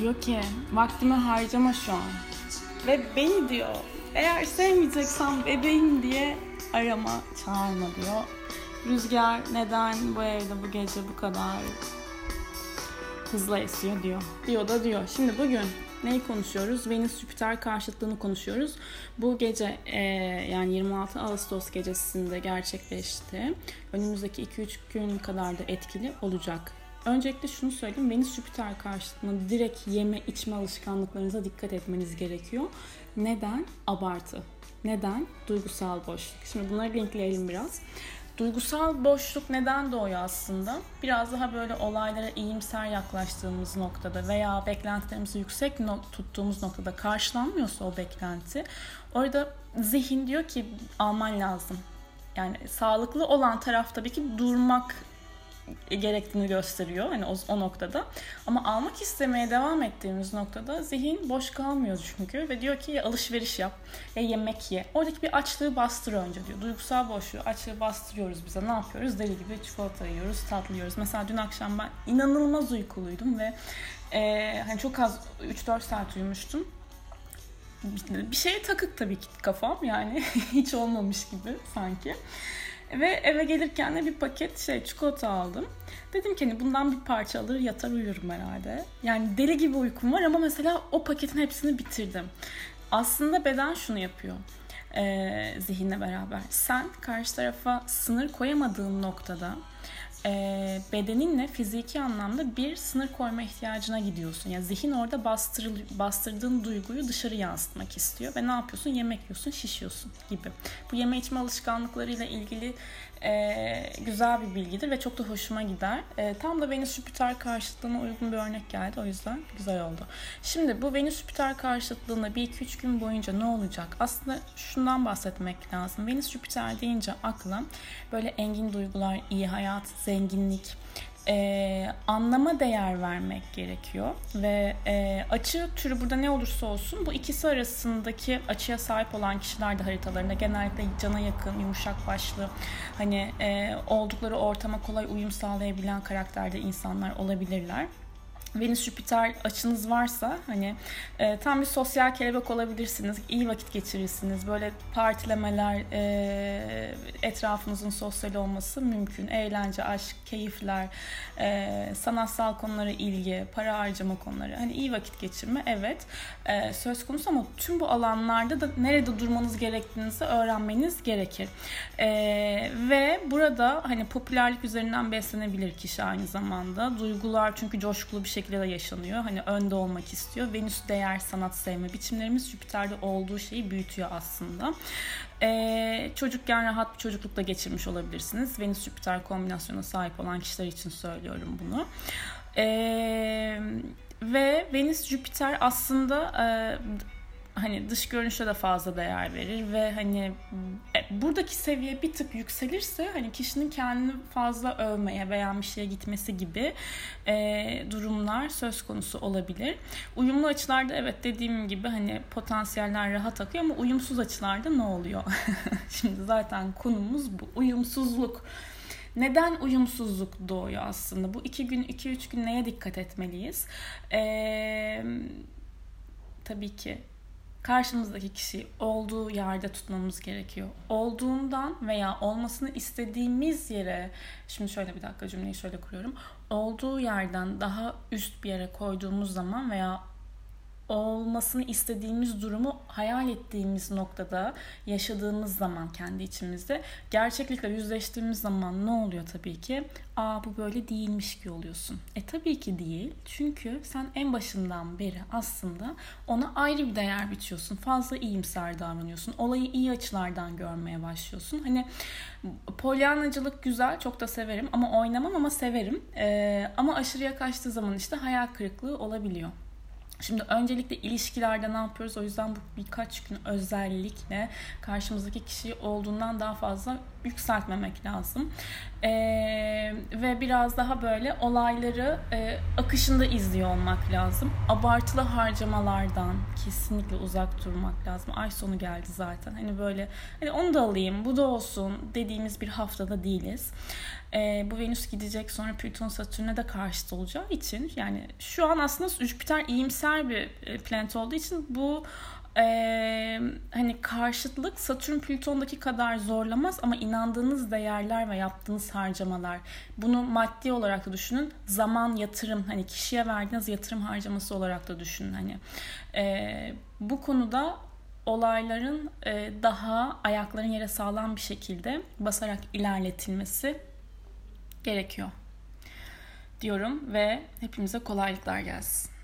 Diyor ki vaktimi harcama şu an. Ve beni diyor eğer sevmeyeceksen bebeğim diye arama çağırma diyor. Rüzgar neden bu evde bu gece bu kadar hızlı esiyor diyor. Diyor da diyor. Şimdi bugün neyi konuşuyoruz? Venüs Jüpiter karşıtlığını konuşuyoruz. Bu gece e, yani 26 Ağustos gecesinde gerçekleşti. Önümüzdeki 2-3 gün kadar da etkili olacak. Öncelikle şunu söyleyeyim. Venüs Jüpiter karşıtlığında direkt yeme içme alışkanlıklarınıza dikkat etmeniz gerekiyor. Neden? Abartı. Neden? Duygusal boşluk. Şimdi bunları linkleyelim biraz. Duygusal boşluk neden doğuyor aslında? Biraz daha böyle olaylara iyimser yaklaştığımız noktada veya beklentilerimizi yüksek tuttuğumuz noktada karşılanmıyorsa o beklenti orada zihin diyor ki alman lazım. Yani sağlıklı olan taraf tabii ki durmak gerektiğini gösteriyor hani o, o noktada. Ama almak istemeye devam ettiğimiz noktada zihin boş kalmıyor çünkü ve diyor ki ya alışveriş yap ya yemek ye. Oradaki bir açlığı bastır önce diyor. Duygusal boşluğu, açlığı bastırıyoruz bize. Ne yapıyoruz? Deli gibi çikolata yiyoruz, tatlı yiyoruz. Mesela dün akşam ben inanılmaz uykuluydum ve e, hani çok az 3-4 saat uyumuştum bir şeye takık tabii ki kafam yani hiç olmamış gibi sanki. Ve eve gelirken de bir paket şey çikolata aldım. Dedim ki hani bundan bir parça alır yatar uyurum herhalde. Yani deli gibi uykum var ama mesela o paketin hepsini bitirdim. Aslında beden şunu yapıyor e, zihinle beraber. Sen karşı tarafa sınır koyamadığın noktada e, bedeninle fiziki anlamda bir sınır koyma ihtiyacına gidiyorsun. Yani zihin orada bastır, bastırdığın duyguyu dışarı yansıtmak istiyor ve ne yapıyorsun? Yemek yiyorsun, şişiyorsun gibi. Bu yeme içme alışkanlıklarıyla ilgili e, güzel bir bilgidir ve çok da hoşuma gider. E, tam da Venüs Jüpiter karşıtlığına uygun bir örnek geldi. O yüzden güzel oldu. Şimdi bu Venüs Jüpiter karşıtlığında bir iki üç gün boyunca ne olacak? Aslında şundan bahsetmek lazım. Venüs Jüpiter deyince akla böyle engin duygular, iyi hayat, zenginlik, e, anlama değer vermek gerekiyor ve e, açı türü burada ne olursa olsun bu ikisi arasındaki açıya sahip olan kişiler de haritalarında genellikle cana yakın, yumuşak başlı hani e, oldukları ortama kolay uyum sağlayabilen karakterde insanlar olabilirler. Venüs Jüpiter açınız varsa hani e, tam bir sosyal kelebek olabilirsiniz. iyi vakit geçirirsiniz. Böyle partilemeler, e, etrafınızın sosyal olması mümkün. Eğlence, aşk, keyifler, e, sanatsal konulara ilgi, para harcama konuları. Hani iyi vakit geçirme evet e, söz konusu ama tüm bu alanlarda da nerede durmanız gerektiğinizi öğrenmeniz gerekir. E, ve burada hani popülerlik üzerinden beslenebilir kişi aynı zamanda. Duygular çünkü coşkulu bir şekilde de yaşanıyor. Hani önde olmak istiyor. Venüs değer, sanat sevme biçimlerimiz Jüpiter'de olduğu şeyi büyütüyor aslında. Ee, çocukken rahat bir çocuklukla geçirmiş olabilirsiniz. Venüs Jüpiter kombinasyona sahip olan kişiler için söylüyorum bunu. Ee, ve Venüs Jüpiter aslında e, hani dış görünüşe de fazla değer verir ve hani e, buradaki seviye bir tık yükselirse hani kişinin kendini fazla övmeye şeye gitmesi gibi e, durumlar söz konusu olabilir. Uyumlu açılarda evet dediğim gibi hani potansiyeller rahat akıyor ama uyumsuz açılarda ne oluyor? Şimdi zaten konumuz bu uyumsuzluk. Neden uyumsuzluk doğuyor aslında? Bu iki gün, iki üç gün neye dikkat etmeliyiz? Ee, tabii ki karşımızdaki kişiyi olduğu yerde tutmamız gerekiyor. Olduğundan veya olmasını istediğimiz yere, şimdi şöyle bir dakika cümleyi şöyle kuruyorum. Olduğu yerden daha üst bir yere koyduğumuz zaman veya olmasını istediğimiz durumu hayal ettiğimiz noktada yaşadığımız zaman kendi içimizde gerçeklikle yüzleştiğimiz zaman ne oluyor tabii ki? Aa bu böyle değilmiş ki oluyorsun. E tabii ki değil. Çünkü sen en başından beri aslında ona ayrı bir değer biçiyorsun. Fazla iyimser davranıyorsun. Olayı iyi açılardan görmeye başlıyorsun. Hani polyanacılık güzel. Çok da severim. Ama oynamam ama severim. Ee, ama aşırıya kaçtığı zaman işte hayal kırıklığı olabiliyor. Şimdi öncelikle ilişkilerde ne yapıyoruz? O yüzden bu birkaç gün özellikle karşımızdaki kişi olduğundan daha fazla yükseltmemek lazım. E, ve biraz daha böyle olayları e, akışında izliyor olmak lazım. Abartılı harcamalardan kesinlikle uzak durmak lazım. Ay sonu geldi zaten. Hani böyle hani onu da alayım, bu da olsun dediğimiz bir haftada değiliz. E, bu Venüs gidecek sonra Plüton Satürn'e de karşıt olacağı için yani şu an aslında Jüpiter iyimser bir planet olduğu için bu ee, hani karşıtlık Satürn Plüton'daki kadar zorlamaz ama inandığınız değerler ve yaptığınız harcamalar. Bunu maddi olarak da düşünün. Zaman yatırım hani kişiye verdiğiniz yatırım harcaması olarak da düşünün hani. Ee, bu konuda olayların e, daha ayakların yere sağlam bir şekilde basarak ilerletilmesi gerekiyor diyorum ve hepimize kolaylıklar gelsin.